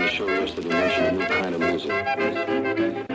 on the show yesterday mentioned a new kind of music.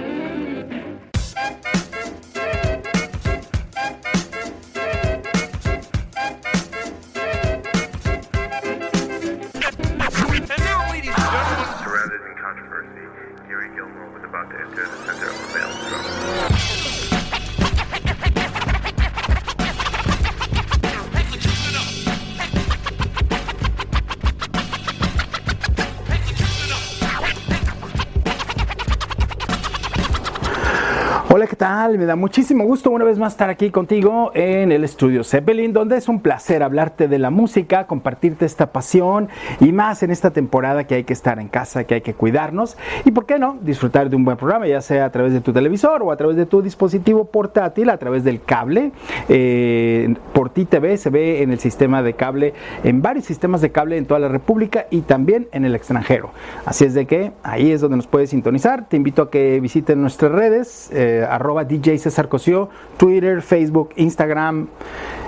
Me da muchísimo gusto una vez más estar aquí contigo en el estudio Zeppelin, donde es un placer hablarte de la música, compartirte esta pasión y más en esta temporada que hay que estar en casa, que hay que cuidarnos y, ¿por qué no?, disfrutar de un buen programa, ya sea a través de tu televisor o a través de tu dispositivo portátil, a través del cable. Eh, por ti TV se ve en el sistema de cable, en varios sistemas de cable en toda la República y también en el extranjero. Así es de que ahí es donde nos puedes sintonizar. Te invito a que visiten nuestras redes. eh, arroba DJ César Cosío, Twitter, Facebook, Instagram,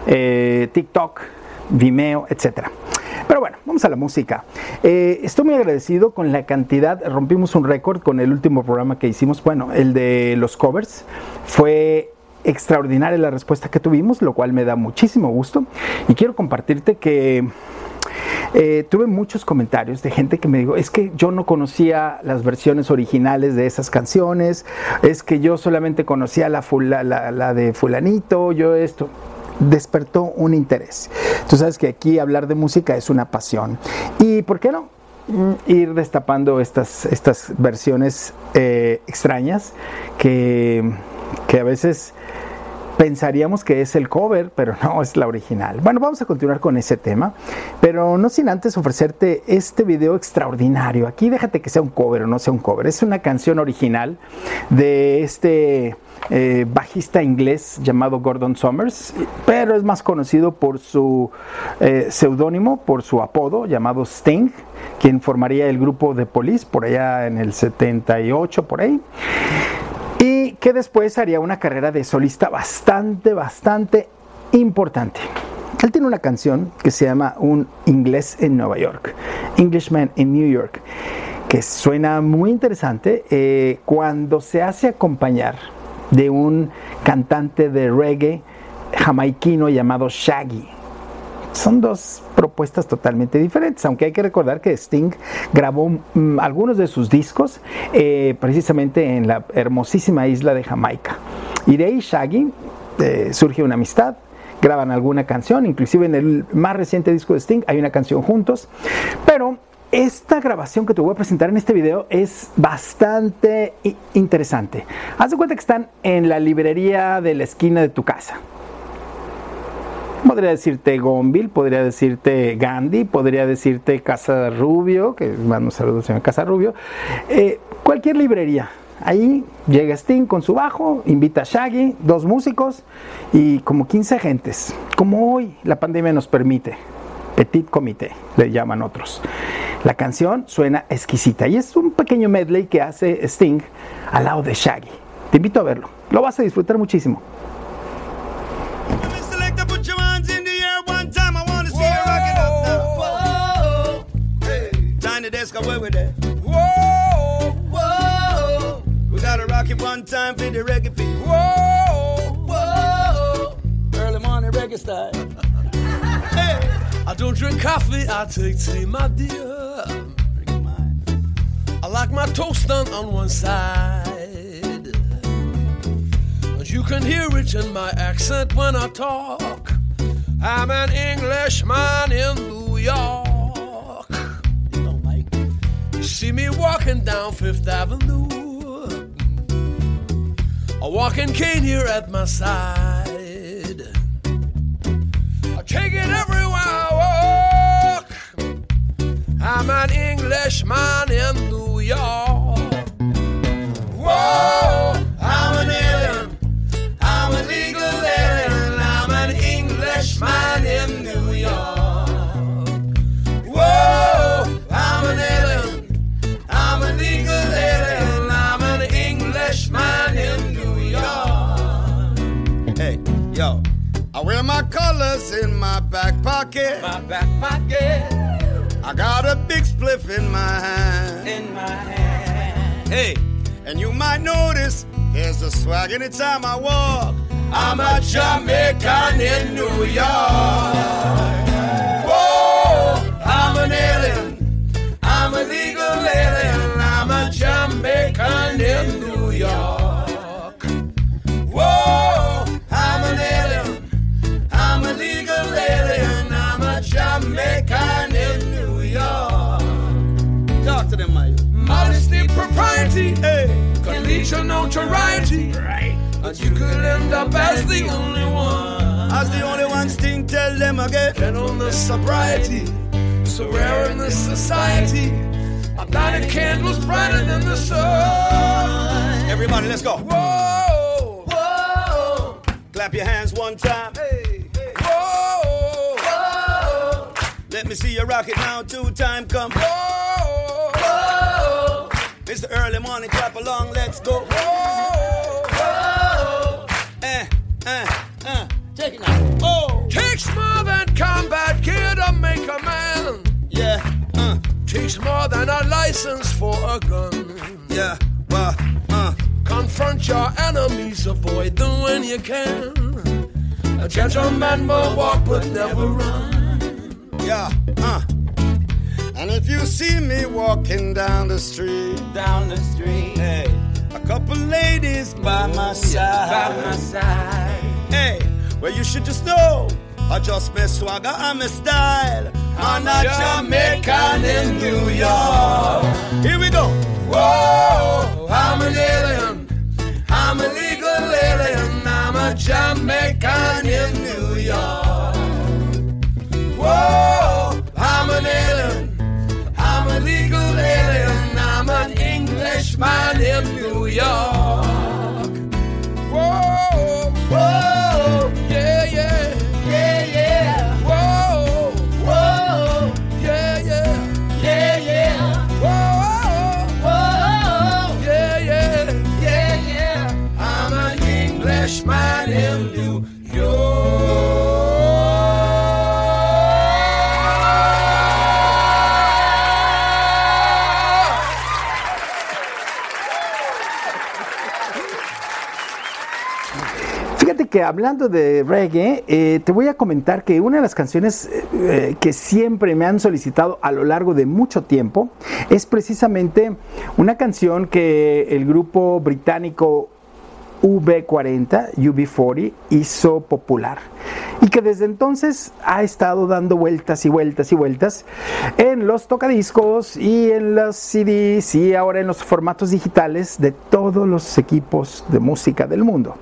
eh, TikTok, Vimeo, etcétera. Pero bueno, vamos a la música. Eh, estoy muy agradecido con la cantidad, rompimos un récord con el último programa que hicimos, bueno, el de los covers. Fue extraordinaria la respuesta que tuvimos, lo cual me da muchísimo gusto. Y quiero compartirte que eh, tuve muchos comentarios de gente que me dijo, es que yo no conocía las versiones originales de esas canciones, es que yo solamente conocía la, la de fulanito, yo esto despertó un interés. Tú sabes que aquí hablar de música es una pasión. ¿Y por qué no? Mm, ir destapando estas, estas versiones eh, extrañas que, que a veces pensaríamos que es el cover, pero no es la original. Bueno, vamos a continuar con ese tema, pero no sin antes ofrecerte este video extraordinario. Aquí déjate que sea un cover o no sea un cover. Es una canción original de este eh, bajista inglés llamado Gordon Summers, pero es más conocido por su eh, seudónimo, por su apodo llamado Sting, quien formaría el grupo de Police por allá en el 78, por ahí que después haría una carrera de solista bastante, bastante importante. Él tiene una canción que se llama Un inglés en Nueva York, Englishman in New York, que suena muy interesante eh, cuando se hace acompañar de un cantante de reggae jamaiquino llamado Shaggy son dos propuestas totalmente diferentes, aunque hay que recordar que Sting grabó mm, algunos de sus discos eh, precisamente en la hermosísima isla de Jamaica. Y de ahí Shaggy eh, surge una amistad, graban alguna canción, inclusive en el más reciente disco de Sting hay una canción juntos, pero esta grabación que te voy a presentar en este video es bastante interesante. Haz de cuenta que están en la librería de la esquina de tu casa. Podría decirte Gonville, podría decirte Gandhi, podría decirte Casa Rubio, que mando un saludo al señor Casa Rubio. Eh, cualquier librería. Ahí llega Sting con su bajo, invita a Shaggy, dos músicos y como 15 agentes. Como hoy la pandemia nos permite. Petit comité, le llaman otros. La canción suena exquisita y es un pequeño medley que hace Sting al lado de Shaggy. Te invito a verlo. Lo vas a disfrutar muchísimo. Tiny away with that. Whoa, whoa, we gotta rock it one time for the reggae beat. Whoa, whoa, early morning reggae style. hey, I don't drink coffee, I take tea, my dear. I like my toast done on one side. And you can hear it in my accent when I talk. I'm an Englishman in New York. See me walking down Fifth Avenue. A walking cane here at my side. I take it everywhere I walk. I'm an Englishman in New York. My colors in my back pocket. My back pocket. I got a big spliff in my hand. In my hand. Hey, and you might notice there's a swag anytime I walk. I'm a Jamaican in New York. And could end up as the only one. As the only one, Sting, tell them again. Get on the sobriety. So rare in this society. A lighted candle's brighter than the sun. Everybody, let's go. Whoa, whoa. Clap your hands one time. Hey, hey. Whoa, whoa. Let me see you rock it now. Two time come. Whoa, whoa. It's the early morning. Clap along. Let's go. Whoa, Eh, eh. Take it now. Oh. Takes more than combat gear to make a man. Yeah. Uh. Takes more than a license for a gun. Yeah. Well. Uh. Confront your enemies, avoid them when you can. A gentleman will walk but never run. Yeah, uh. And if you see me walking down the street, down the street. hey, a couple ladies by my side, By my side. Hey, well you should just know, I just my swagger and my style. I'm a Jamaican in New York. Here we go. Whoa, I'm an alien. I'm a legal alien. I'm a Jamaican in New York. Whoa, I'm an alien. I'm a legal alien. I'm an Englishman in New York. Que hablando de reggae, eh, te voy a comentar que una de las canciones eh, que siempre me han solicitado a lo largo de mucho tiempo es precisamente una canción que el grupo británico V40, UB40, hizo popular y que desde entonces ha estado dando vueltas y vueltas y vueltas en los tocadiscos y en los CDs y ahora en los formatos digitales de todos los equipos de música del mundo.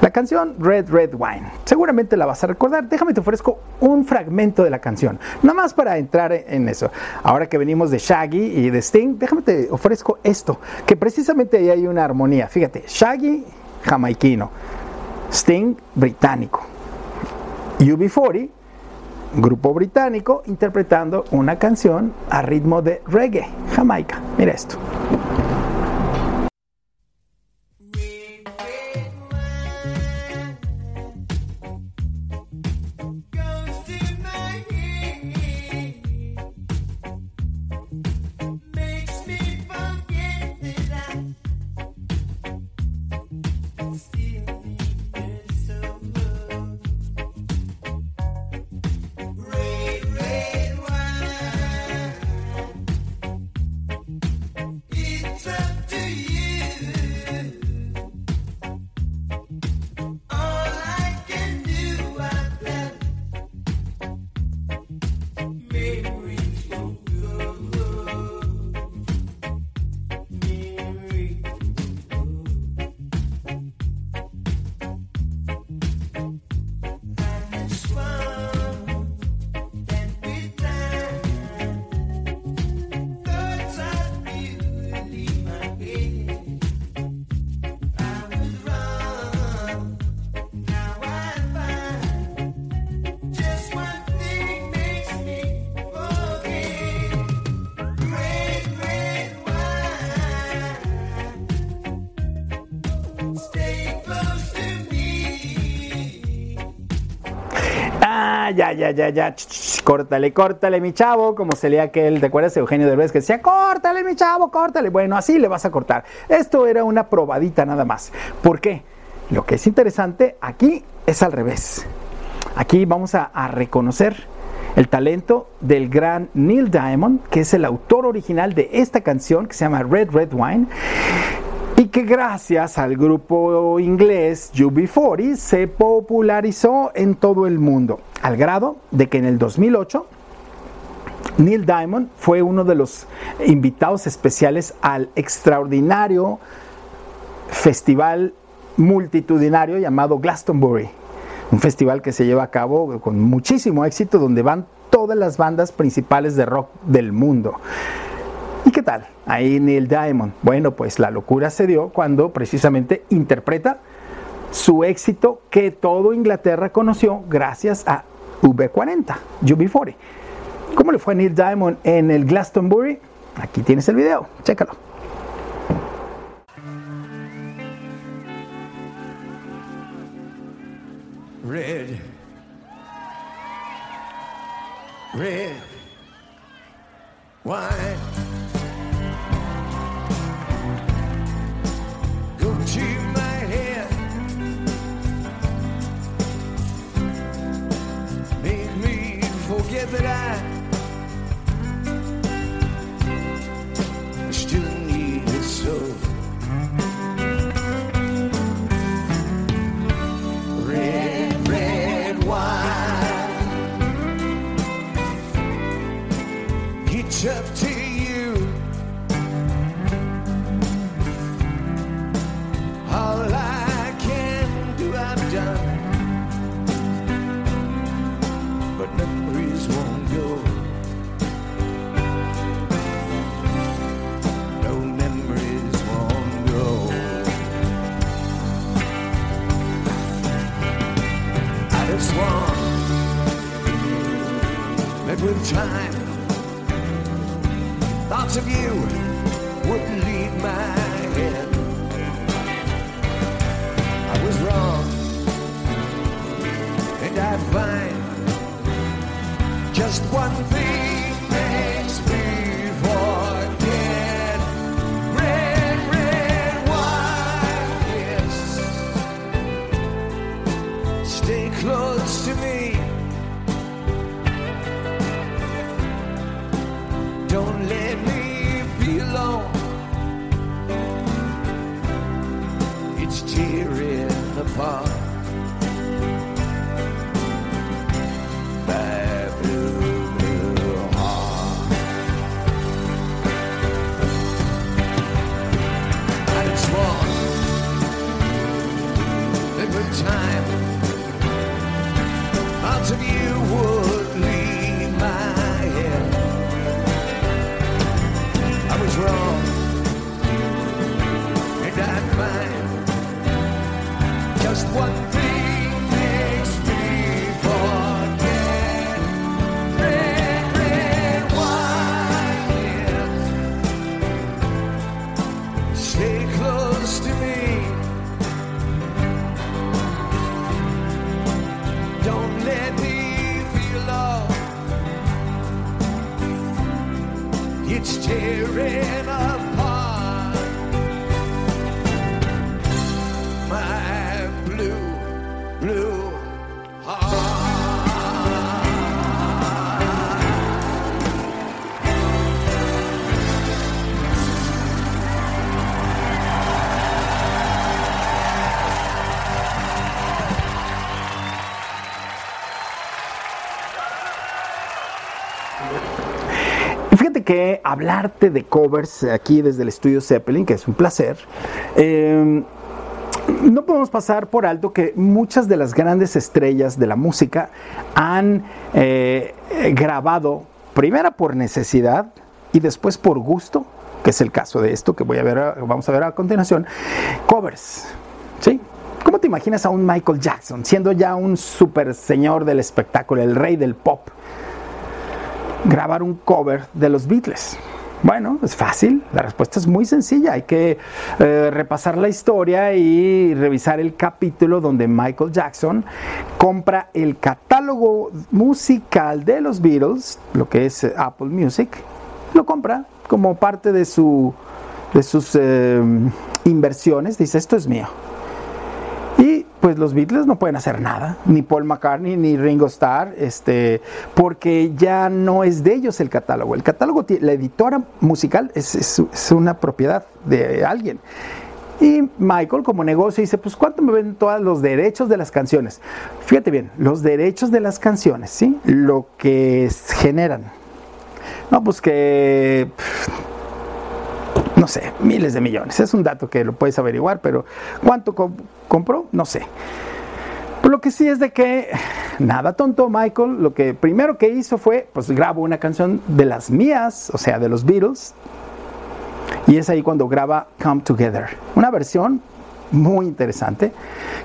La canción Red Red Wine, seguramente la vas a recordar. Déjame te ofrezco un fragmento de la canción, nada más para entrar en eso. Ahora que venimos de Shaggy y de Sting, déjame te ofrezco esto, que precisamente ahí hay una armonía. Fíjate, Shaggy jamaiquino, Sting británico, UB40 grupo británico interpretando una canción a ritmo de reggae, Jamaica. Mira esto. Ya, ya, ya, ya. Ch, ch, Córtale, córtale, mi chavo, como se leía aquel, ¿te acuerdas de Eugenio Derbez que decía, córtale, mi chavo, córtale? Bueno, así le vas a cortar. Esto era una probadita nada más. ¿Por qué? Lo que es interesante aquí es al revés. Aquí vamos a reconocer el talento del gran Neil Diamond, que es el autor original de esta canción que se llama Red Red Wine y que gracias al grupo inglés UB40 se popularizó en todo el mundo, al grado de que en el 2008 Neil Diamond fue uno de los invitados especiales al extraordinario festival multitudinario llamado Glastonbury, un festival que se lleva a cabo con muchísimo éxito donde van todas las bandas principales de rock del mundo. ¿Y qué tal? Ahí Neil Diamond. Bueno, pues la locura se dio cuando precisamente interpreta su éxito que todo Inglaterra conoció gracias a V40, UB40. ¿Cómo le fue a Neil Diamond en el Glastonbury? Aquí tienes el video, chécalo. Red. Red. Wine. Forget that I still need it so. Red, red wine. It's up Have sworn that with time, thoughts of you would lead my head. I was wrong, and I find just one thing apart. Que hablarte de covers aquí desde el estudio Zeppelin, que es un placer, eh, no podemos pasar por alto que muchas de las grandes estrellas de la música han eh, grabado, primero por necesidad y después por gusto, que es el caso de esto que voy a ver, vamos a ver a continuación, covers, ¿sí? ¿Cómo te imaginas a un Michael Jackson siendo ya un super señor del espectáculo, el rey del pop? Grabar un cover de los Beatles. Bueno, es fácil, la respuesta es muy sencilla. Hay que eh, repasar la historia y revisar el capítulo donde Michael Jackson compra el catálogo musical de los Beatles, lo que es eh, Apple Music, lo compra como parte de, su, de sus eh, inversiones. Dice, esto es mío. Y pues los Beatles no pueden hacer nada, ni Paul McCartney ni Ringo Starr, este, porque ya no es de ellos el catálogo. El catálogo, la editora musical es, es- una propiedad de alguien. Y Michael, como negocio, dice: Pues, ¿cuánto me ven todos los derechos de las canciones? Fíjate bien, los derechos de las canciones, ¿sí? Lo que generan. No, pues que no sé, miles de millones. Es un dato que lo puedes averiguar, pero ¿cuánto co- compró? No sé. Pero lo que sí es de que, nada tonto, Michael, lo que primero que hizo fue, pues grabó una canción de las mías, o sea, de los Beatles, y es ahí cuando graba Come Together, una versión muy interesante,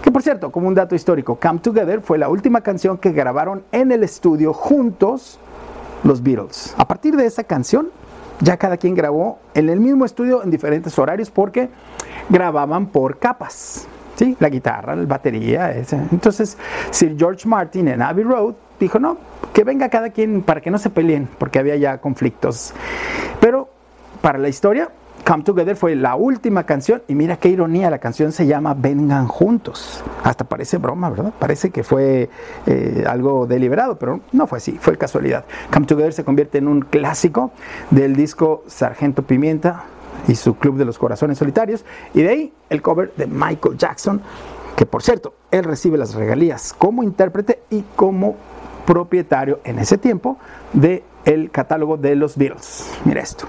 que por cierto, como un dato histórico, Come Together fue la última canción que grabaron en el estudio juntos los Beatles. A partir de esa canción, ya cada quien grabó en el mismo estudio en diferentes horarios porque grababan por capas. ¿sí? La guitarra, la batería. ese. Entonces, Sir George Martin en Abbey Road dijo, no, que venga cada quien para que no se peleen, porque había ya conflictos. Pero para la historia, Come Together fue la última canción y mira qué ironía, la canción se llama Vengan Juntos. Hasta parece broma, ¿verdad? Parece que fue eh, algo deliberado, pero no fue así, fue casualidad. Come Together se convierte en un clásico del disco Sargento Pimienta y su Club de los Corazones Solitarios y de ahí el cover de Michael Jackson, que por cierto, él recibe las regalías como intérprete y como propietario en ese tiempo de el catálogo de los Beatles. Mira esto.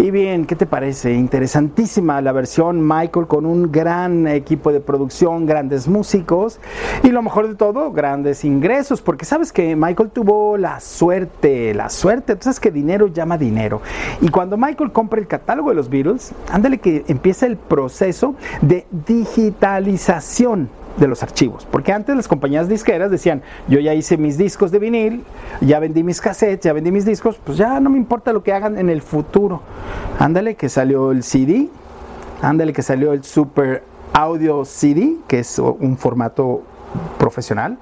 Muy bien, ¿qué te parece? Interesantísima la versión Michael con un gran equipo de producción, grandes músicos y lo mejor de todo, grandes ingresos, porque sabes que Michael tuvo la suerte, la suerte, sabes que dinero llama dinero. Y cuando Michael compra el catálogo de los Beatles, ándale que empieza el proceso de digitalización de los archivos, porque antes las compañías disqueras decían, yo ya hice mis discos de vinil, ya vendí mis cassettes, ya vendí mis discos, pues ya no me importa lo que hagan en el futuro. Ándale que salió el CD, ándale que salió el Super Audio CD, que es un formato profesional.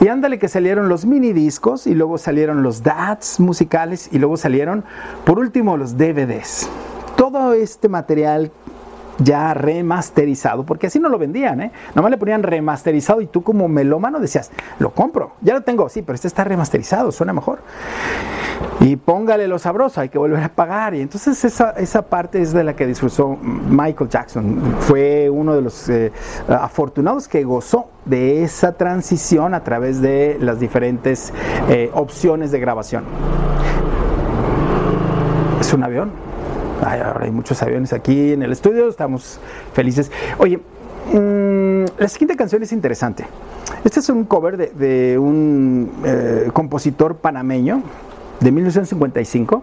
Y ándale que salieron los mini discos y luego salieron los DATs musicales y luego salieron, por último, los DVDs. Todo este material ya remasterizado, porque así no lo vendían, ¿eh? Nomás le ponían remasterizado y tú como melómano decías, lo compro, ya lo tengo, sí, pero este está remasterizado, suena mejor. Y póngale lo sabroso, hay que volver a pagar. Y entonces esa, esa parte es de la que disfrutó Michael Jackson. Fue uno de los eh, afortunados que gozó de esa transición a través de las diferentes eh, opciones de grabación. Es un avión. Ahora hay muchos aviones aquí en el estudio, estamos felices. Oye, mm, la siguiente canción es interesante. Este es un cover de, de un eh, compositor panameño de 1955.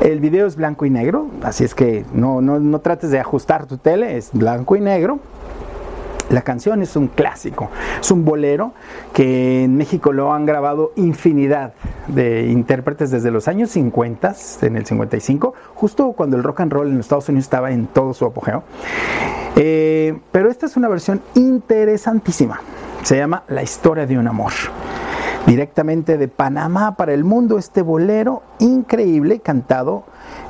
El video es blanco y negro, así es que no, no, no trates de ajustar tu tele, es blanco y negro. La canción es un clásico, es un bolero que en México lo han grabado infinidad de intérpretes desde los años 50, en el 55, justo cuando el rock and roll en Estados Unidos estaba en todo su apogeo. Eh, pero esta es una versión interesantísima, se llama La historia de un amor. Directamente de Panamá para el mundo, este bolero increíble cantado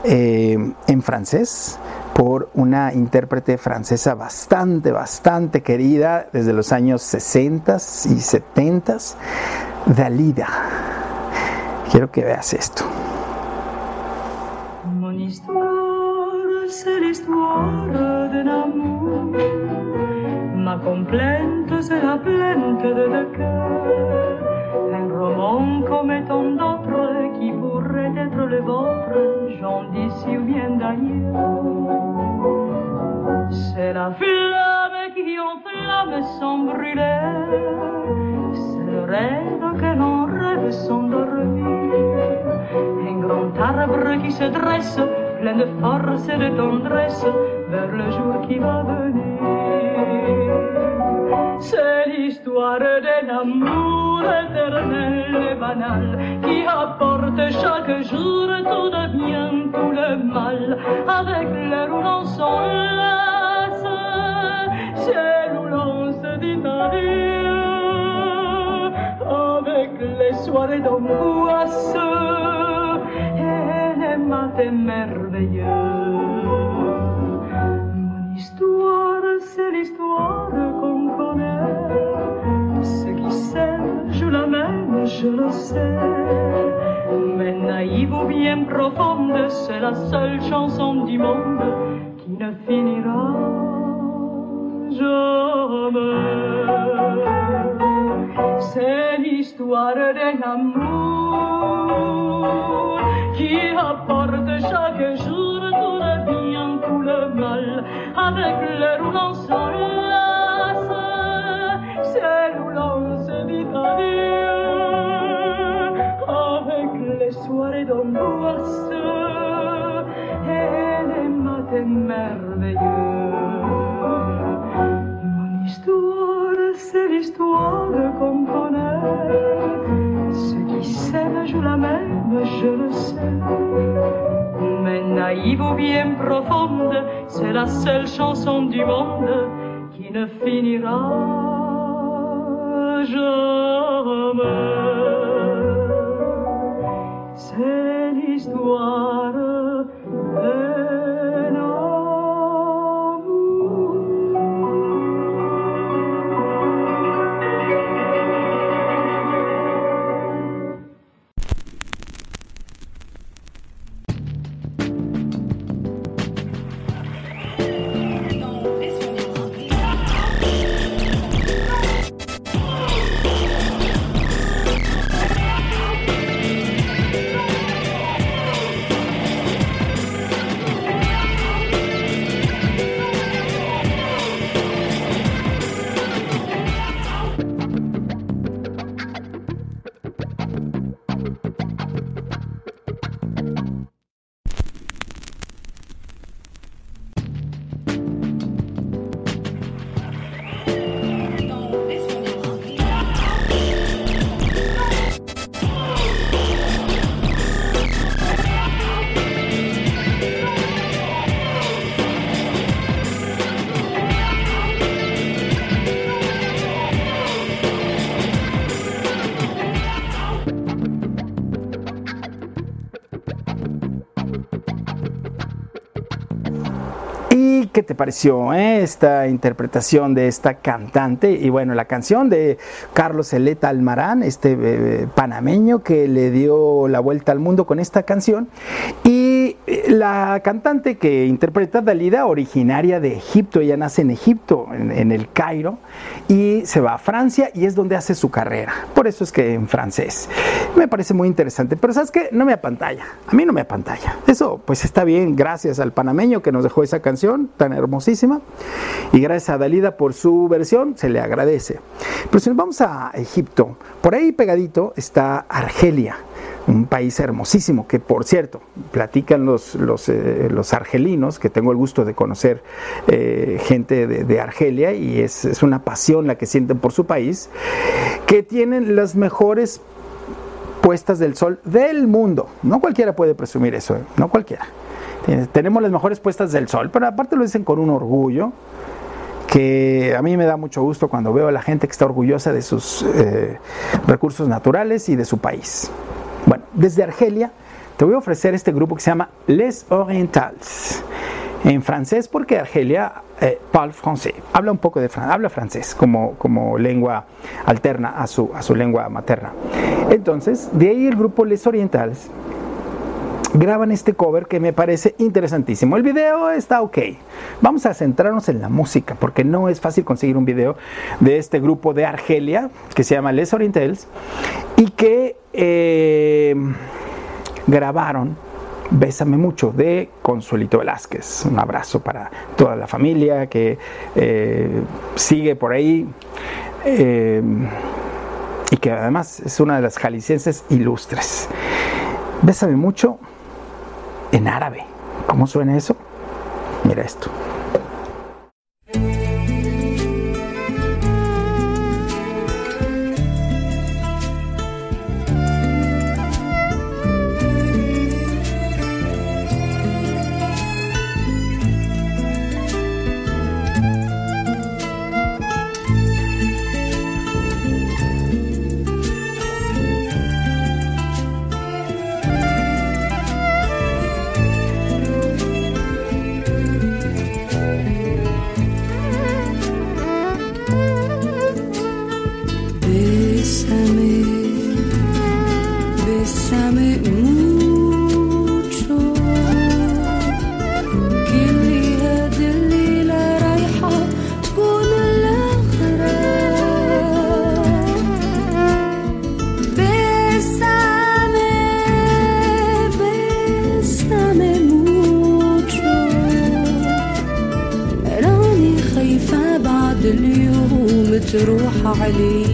eh, en francés por una intérprete francesa bastante, bastante querida desde los años 60 y 70, Dalida. Quiero que veas esto. Le vôtre, j'en d'ici ou bien d'ailleurs. C'est la flamme qui enflamme sans brûler. C'est le rêve que l'on rêve sans dormir. Un grand arbre qui se dresse, plein de force et de tendresse, vers le jour qui va venir. C'est l'histoire d'un amour éternel et banal qui apporte chaque jour tout de bien, tout le mal. Avec les roues l'on s'enlace, ciel où l'on se dit adieu. Avec les soirées d'angoisse et les matins merveilleux. Mon histoire, c'est l'histoire. Qui s'aiment, je la même, je le sais. Mais naïve ou bien profonde, c'est la seule chanson du monde qui ne finira jamais. C'est l'histoire d'un amour qui apporte chaque jour tout le bien, tout le mal. Avec le roulant s'enlace, merveilleux. Mon histoire, c'est l'histoire qu'on connaît. Ceux qui s'aiment jouent la même, je le sais. Mais naïve ou bien profonde, c'est la seule chanson du monde qui ne finira jamais. C'est l'histoire te pareció eh, esta interpretación de esta cantante? Y bueno, la canción de Carlos Eleta Almarán, este eh, panameño que le dio la vuelta al mundo con esta canción. Y eh, la cantante que interpreta Dalida, originaria de Egipto, ella nace en Egipto, en, el Cairo, y se va a Francia y es donde hace su carrera. Por eso es que en francés. Me parece muy interesante. Pero ¿sabes qué? No me apantalla. A mí no me apantalla. Eso pues está bien. Gracias al panameño que nos dejó esa canción tan hermosísima. Y gracias a Dalida por su versión. Se le agradece. Pero si nos vamos a Egipto, por ahí pegadito está Argelia un país hermosísimo que por cierto platican los, los, eh, los argelinos que tengo el gusto de conocer eh, gente de, Argelia y es, es una pasión la que sienten por su país que tienen las mejores puestas del sol del mundo no cualquiera puede presumir eso ¿eh? no cualquiera tenemos las mejores puestas del sol pero aparte lo dicen con un orgullo que a mí me da mucho gusto cuando veo a la gente que está orgullosa de sus recursos naturales y de su país. Bueno, desde Argelia te voy a ofrecer este grupo que se llama Les Orientals. En francés, porque Argelia eh, parle habla un poco de habla francés como, como lengua alterna a su, a su lengua materna. Entonces, de ahí el grupo Les Orientals graban este cover que me parece interesantísimo. El video está ok. Vamos a centrarnos en la música porque no es fácil conseguir un video de este grupo de Argelia que se llama Les Orientals y que eh, grabaron Bésame mucho de Consuelito Velázquez. Un abrazo para toda la familia que eh, sigue por ahí. eh, y que además es una de las jaliscienses ilustres. Bésame mucho en árabe. ¿Cómo suena eso? Mira esto. تروح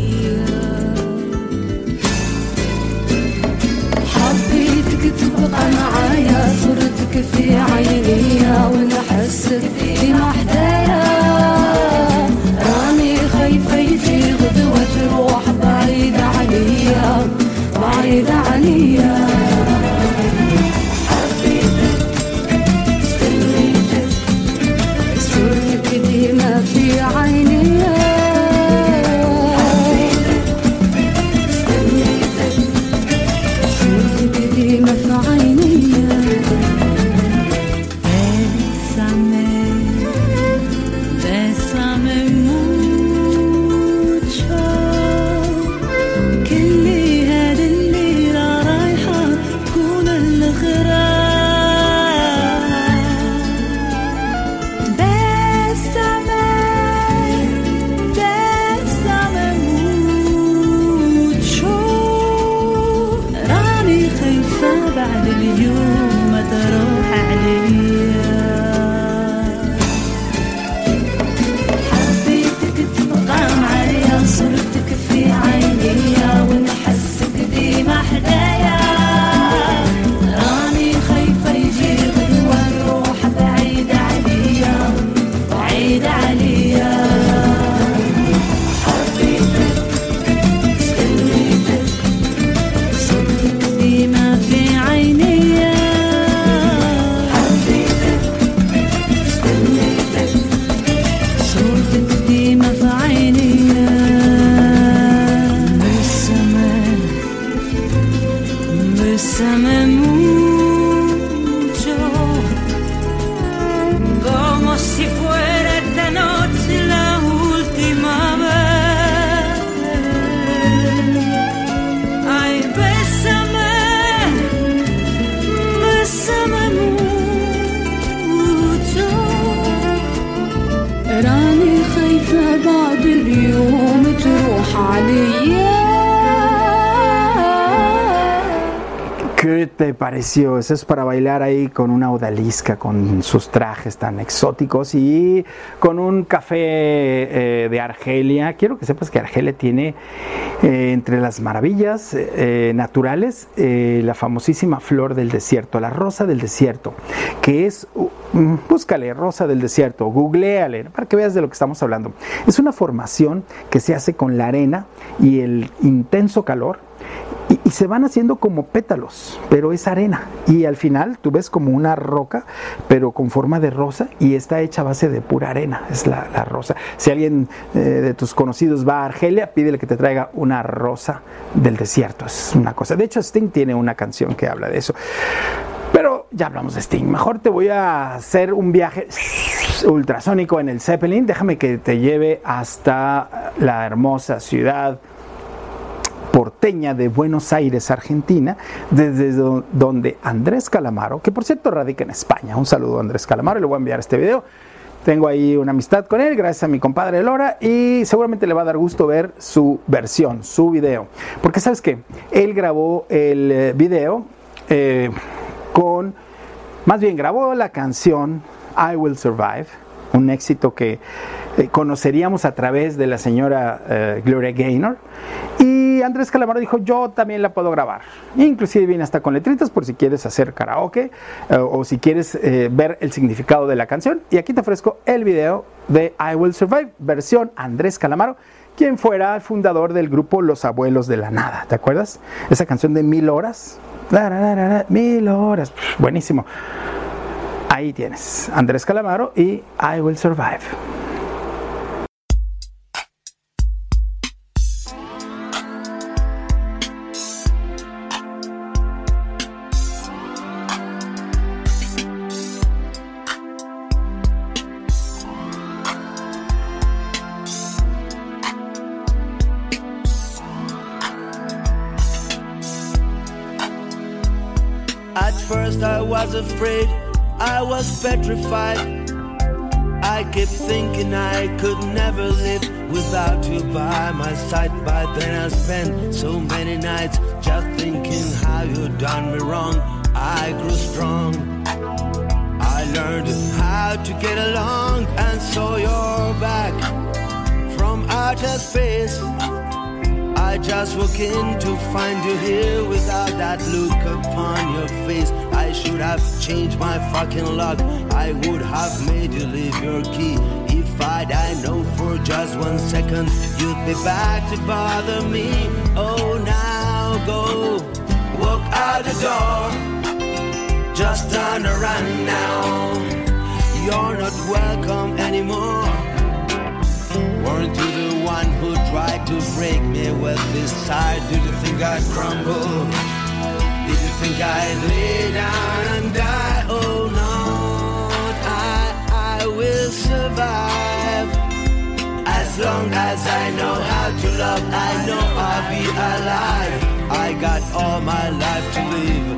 Yeah. Eso es para bailar ahí con una odalisca, con sus trajes tan exóticos y con un café eh, de Argelia. Quiero que sepas que Argelia tiene eh, entre las maravillas eh, naturales la famosísima flor del desierto, la rosa del desierto, que es, mm, búscale, rosa del desierto, googleale para que veas de lo que estamos hablando. Es una formación que se hace con la arena y el intenso calor y, se van haciendo como pétalos, pero es arena. Y al final tú ves como una roca, pero con forma de rosa y está hecha a base de pura arena, es la, la rosa. Si alguien eh, de tus conocidos va a Argelia, pídele que te traiga una rosa del desierto. Es una cosa. De hecho, Sting tiene una canción que habla de eso. Pero ya hablamos de Sting. Mejor te voy a hacer un viaje ultrasónico en el Zeppelin. Déjame que te lleve hasta la hermosa ciudad porteña de Buenos Aires, Argentina, desde do- donde Andrés Calamaro, que por cierto radica en España, un saludo Andrés Calamaro, le voy a enviar este video. Tengo ahí una amistad con él, gracias a mi compadre Lora, y seguramente le va a dar gusto ver su versión, su video. Porque sabes que él grabó el eh, video eh, con, más bien grabó la canción I Will Survive, un éxito que eh, conoceríamos a través de la señora Gloria Gaynor. Y Andrés Calamaro dijo, yo también la puedo grabar. Inclusive viene hasta con letritas por si quieres hacer karaoke eh, o si quieres eh, ver el significado de la canción. Y aquí te ofrezco el video de I Will Survive, versión Andrés Calamaro, quien fuera el fundador del grupo Los Abuelos de la Nada. ¿Te acuerdas? Esa canción de Mil Horas. Mil horas. Buenísimo. Ahí tienes Andrés Calamaro y I Will Survive. Petrified. I kept thinking I could never live without you by my side. By then I spent so many nights just thinking how you done me wrong. I grew strong. I learned how to get along and saw your back from outer space. I just walk in to find you here without that look upon your face. I should have changed my fucking luck. I would have made you leave your key. If I'd I know for just one second you'd be back to bother me. Oh, now go walk out the door. Just turn around now. You're not welcome anymore. Weren't you the one who tried to break me with this side? Did you think I'd crumble? Did you think I'd lay down and die? Oh no, I, I will survive. As long as I know how to love, I know I'll be alive. I got all my life to live.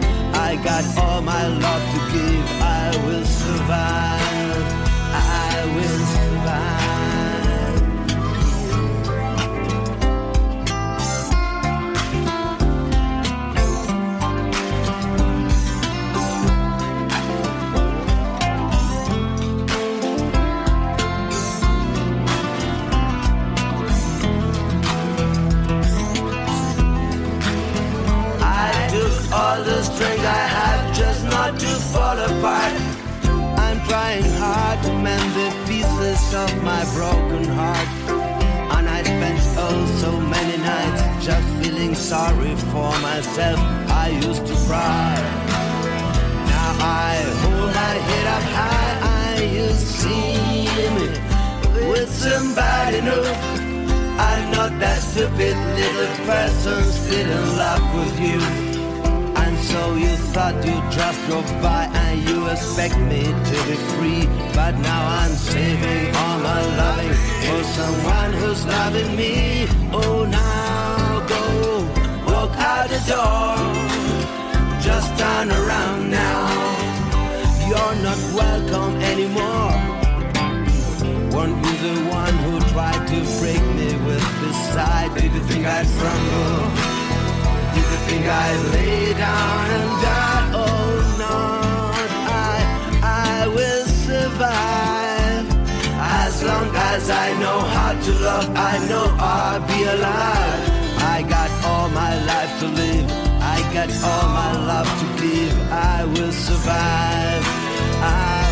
I got all my love to give. I will survive. I will survive. All the strength I had just not to fall apart. I'm trying hard to mend the pieces of my broken heart. And I spent oh so many nights just feeling sorry for myself. I used to cry. Now I hold my head up high. I used to see me with somebody new. I'm not that stupid little person still in love with you. You thought you'd just go by and you expect me to be free. But now I'm saving all my loving for someone who's loving me. Oh, now go walk out the door. Just turn around now. You're not welcome anymore. Weren't you the one who tried to break me with this side, did you think I'd crumble? Think I'd lay down and die? Oh no, I, I will survive. As long as I know how to love, I know I'll be alive. I got all my life to live. I got all my love to give. I will survive. I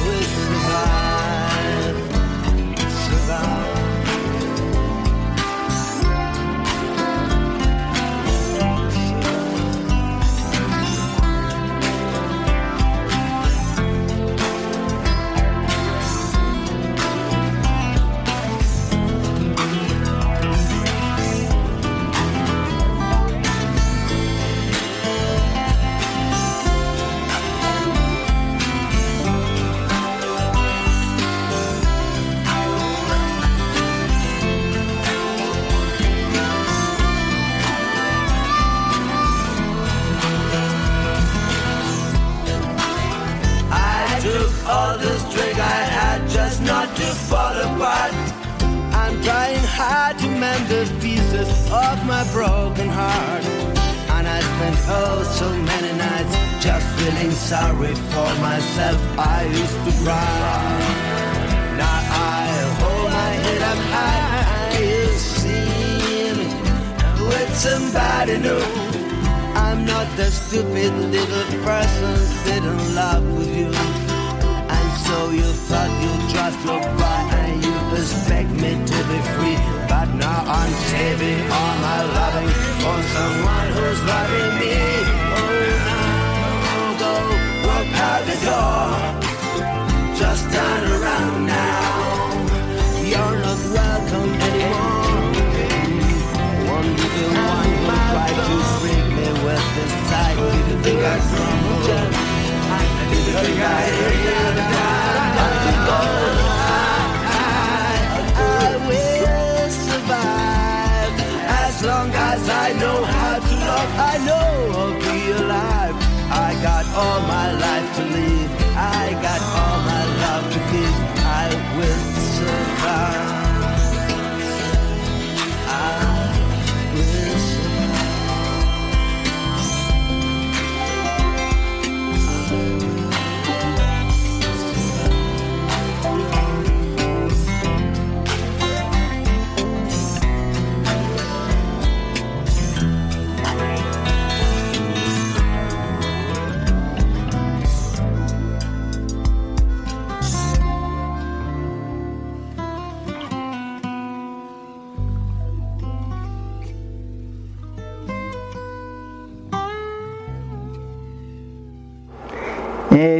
mend the pieces of my broken heart. And I spent oh so many nights just feeling sorry for myself. I used to cry. Now I hold my head up high. You see me with somebody new. I'm not the stupid little person that in love with you. And so you thought you'd trust your boy and you expect me to be free. Now I'm saving all my loving for someone who's loving me. Oh, now go walk out the door. Just turn around now. You're not welcome anymore. One little one will try to break me with this side. Did you think I'd crumble? Did you think I'd hit the I know I'll be alive. I got all my life to live. I got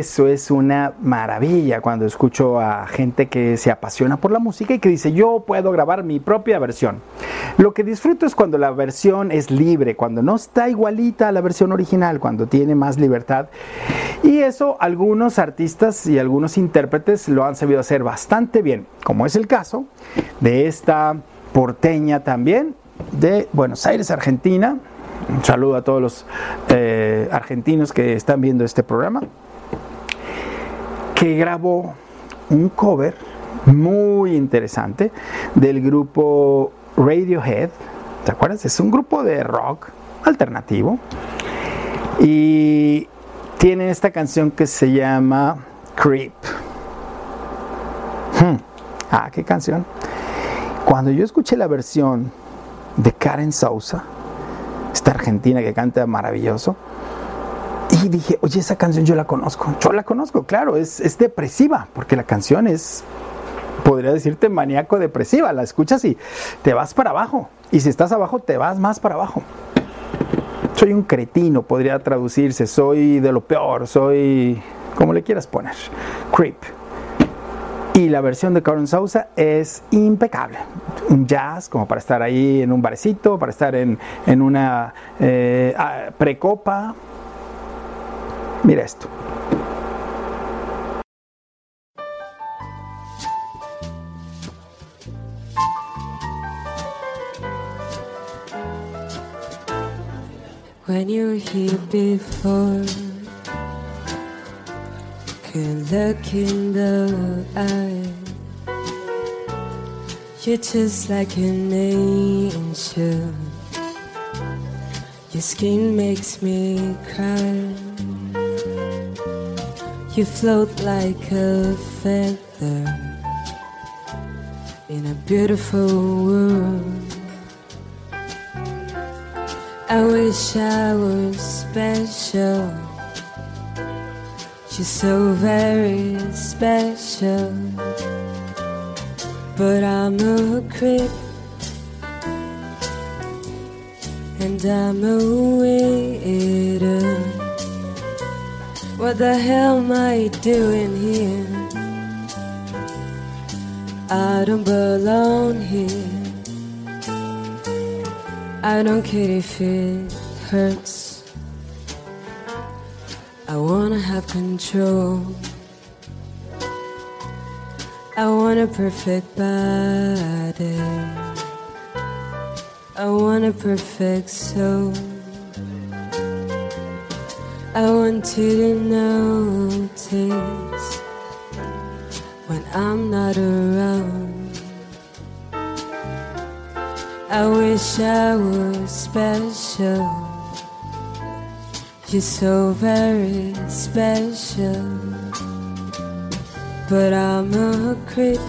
Eso es una maravilla cuando escucho a gente que se apasiona por la música y que dice yo puedo grabar mi propia versión. Lo que disfruto es cuando la versión es libre, cuando no está igualita a la versión original, cuando tiene más libertad. Y eso algunos artistas y algunos intérpretes lo han sabido hacer bastante bien, como es el caso de esta porteña también de Buenos Aires, Argentina. Un saludo a todos los eh, argentinos que están viendo este programa que grabó un cover muy interesante del grupo Radiohead. ¿Te acuerdas? Es un grupo de rock alternativo. Y tiene esta canción que se llama Creep. Hmm. Ah, qué canción. Cuando yo escuché la versión de Karen Sousa, esta argentina que canta maravilloso, y dije, oye, esa canción yo la conozco. Yo la conozco, claro, es, es depresiva, porque la canción es, podría decirte, maníaco depresiva. La escuchas y te vas para abajo. Y si estás abajo, te vas más para abajo. Soy un cretino, podría traducirse. Soy de lo peor, soy, como le quieras poner. Creep. Y la versión de Karen Sousa es impecable. Un jazz, como para estar ahí en un barecito, para estar en, en una eh, ah, precopa. Mira esto. When you're here before, can look in the eye. You're just like an angel. Your skin makes me cry. You float like a feather in a beautiful world. I wish I was special. You're so very special. But I'm a creep. And I'm a waiter. What the hell am I doing here? I don't belong here. I don't care if it hurts. I wanna have control. I want a perfect body. I want a perfect soul. I want you to notice when I'm not around. I wish I was special. You're so very special. But I'm a creep.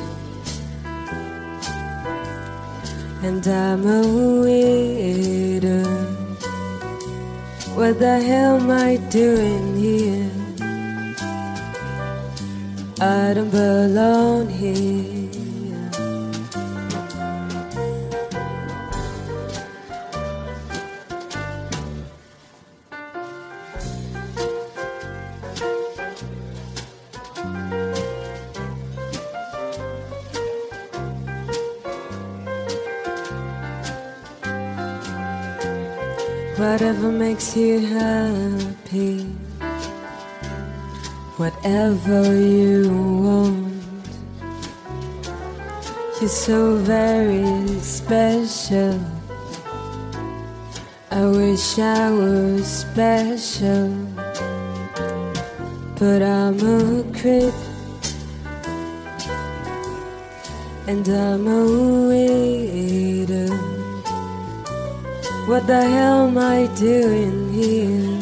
And I'm a waiter. What the hell am I doing here? I don't belong here. Whatever makes you happy, whatever you want. You're so very special. I wish I was special, but I'm a creep. And I'm a waiter. What the hell am I doing here?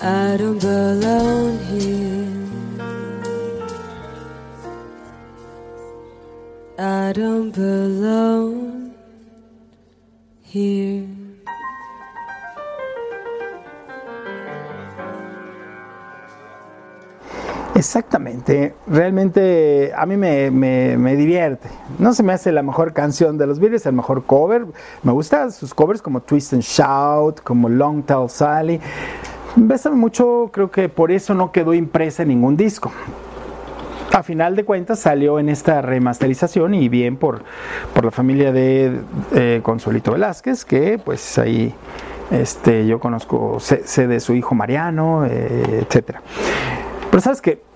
I don't belong here. I don't belong here. Exactamente, realmente a mí me, me- me divierte. No se me hace la mejor canción de los Beatles, el mejor cover. Me gustan sus covers como Twist and Shout, como Long Tall Sally. Bésame mucho, creo que por eso no quedó impresa en ningún disco. A final de cuentas salió en esta remasterización y bien por, por la familia de eh, Consuelito Velázquez, que pues ahí este, yo conozco, sé, de su hijo Mariano, eh, etcétera. Pero sabes que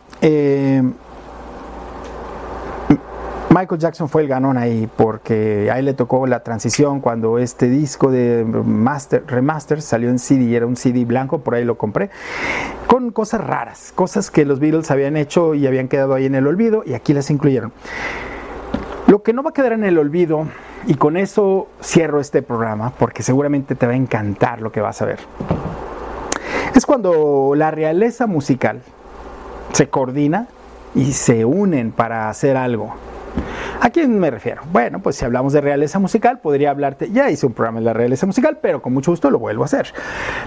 Michael Jackson fue el ganón ahí porque ahí le tocó la transición cuando este disco de master, remaster salió en CD y era un CD blanco, por ahí lo compré, con cosas raras, cosas que los Beatles habían hecho y habían quedado ahí en el olvido y aquí las incluyeron. Lo que no va a quedar en el olvido, y con eso cierro este programa porque seguramente te va a encantar lo que vas a ver, es cuando la realeza musical se coordina y se unen para hacer algo. ¿A quién me refiero? Bueno, pues si hablamos de realeza musical, podría hablarte, ya hice un programa de la realeza musical, pero con mucho gusto lo vuelvo a hacer.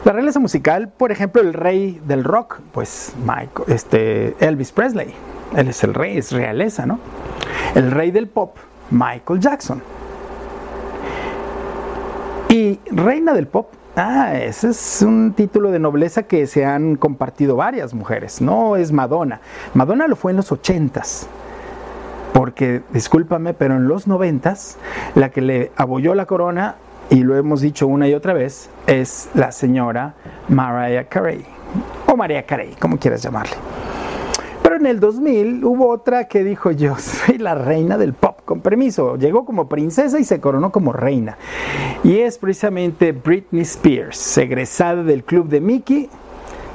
La realeza musical, por ejemplo, el rey del rock, pues Michael, este, Elvis Presley, él es el rey, es realeza, ¿no? El rey del pop, Michael Jackson. Y reina del pop, Ah, ese es un título de nobleza que se han compartido varias mujeres. No es Madonna. Madonna lo fue en los ochentas. Porque, discúlpame, pero en los noventas, la que le abolló la corona, y lo hemos dicho una y otra vez, es la señora Mariah Carey. O María Carey, como quieras llamarle. Pero en el 2000 hubo otra que dijo yo soy la reina del pop, con permiso. Llegó como princesa y se coronó como reina. Y es precisamente Britney Spears, egresada del club de Mickey,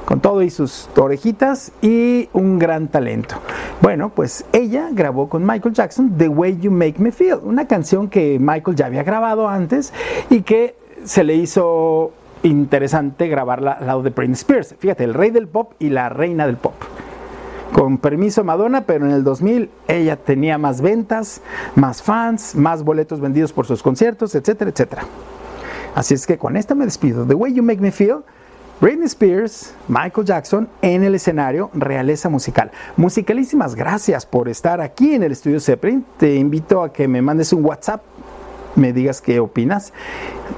con todo y sus orejitas y un gran talento. Bueno, pues ella grabó con Michael Jackson The Way You Make Me Feel, una canción que Michael ya había grabado antes y que se le hizo interesante grabarla al lado de Britney Spears. Fíjate, el rey del pop y la reina del pop. Con permiso Madonna, pero en el 2000 ella tenía más ventas, más fans, más boletos vendidos por sus conciertos, etcétera, etcétera. Así es que con esta me despido. The Way You Make Me Feel, Britney Spears, Michael Jackson en el escenario Realeza Musical. Musicalísimas gracias por estar aquí en el estudio Zeppelin. Te invito a que me mandes un WhatsApp, me digas qué opinas.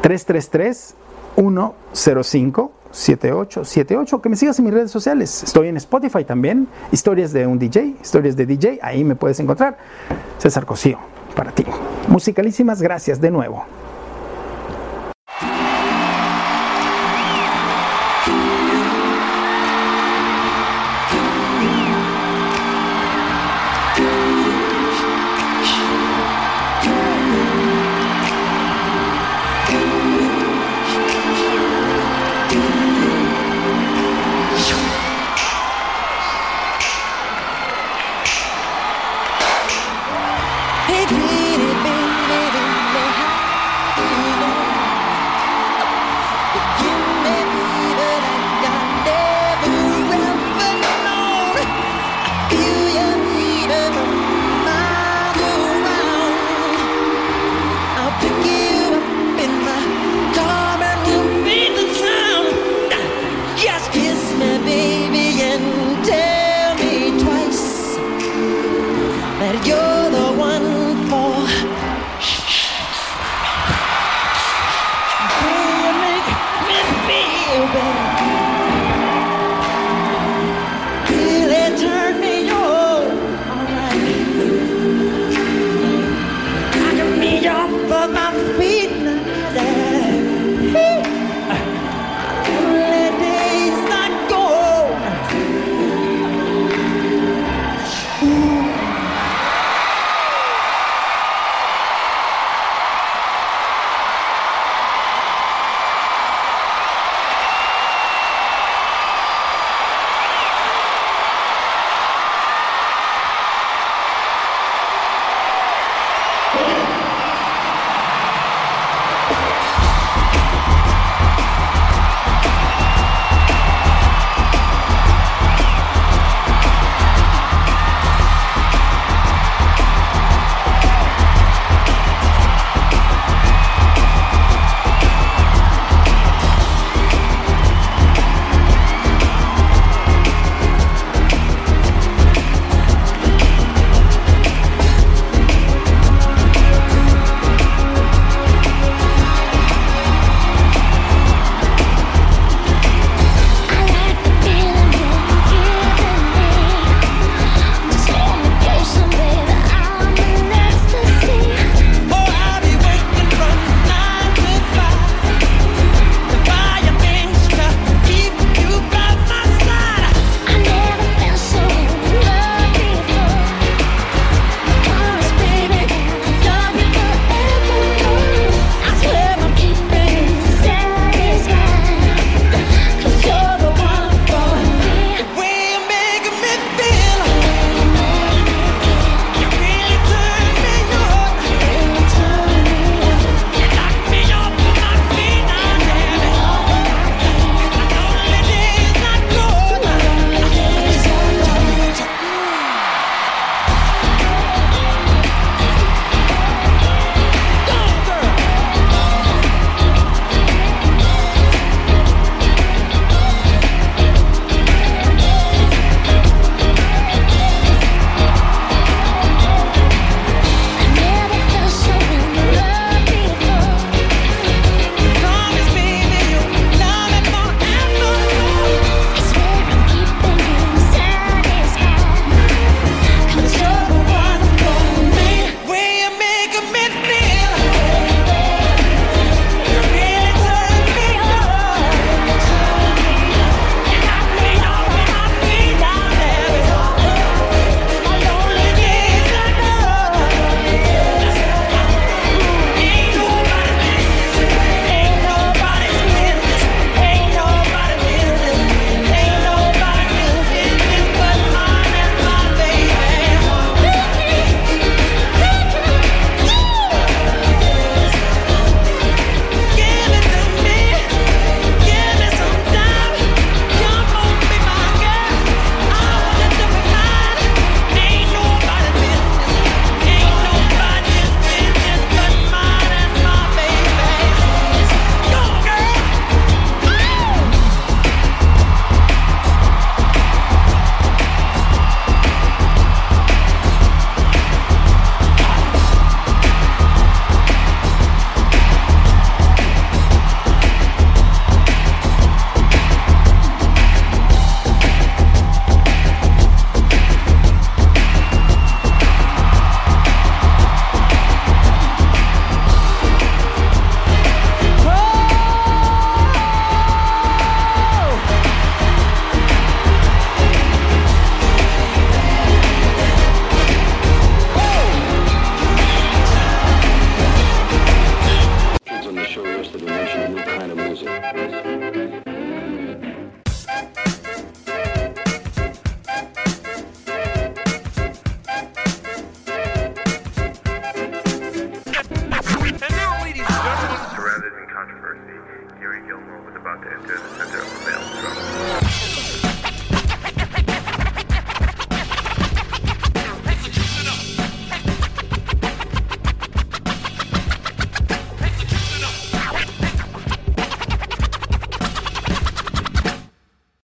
333 105 7878 que me sigas en mis redes sociales. Estoy en Spotify también. Historias de un DJ, historias de DJ, ahí me puedes encontrar. César Cosío, para ti. Musicalísimas gracias de nuevo.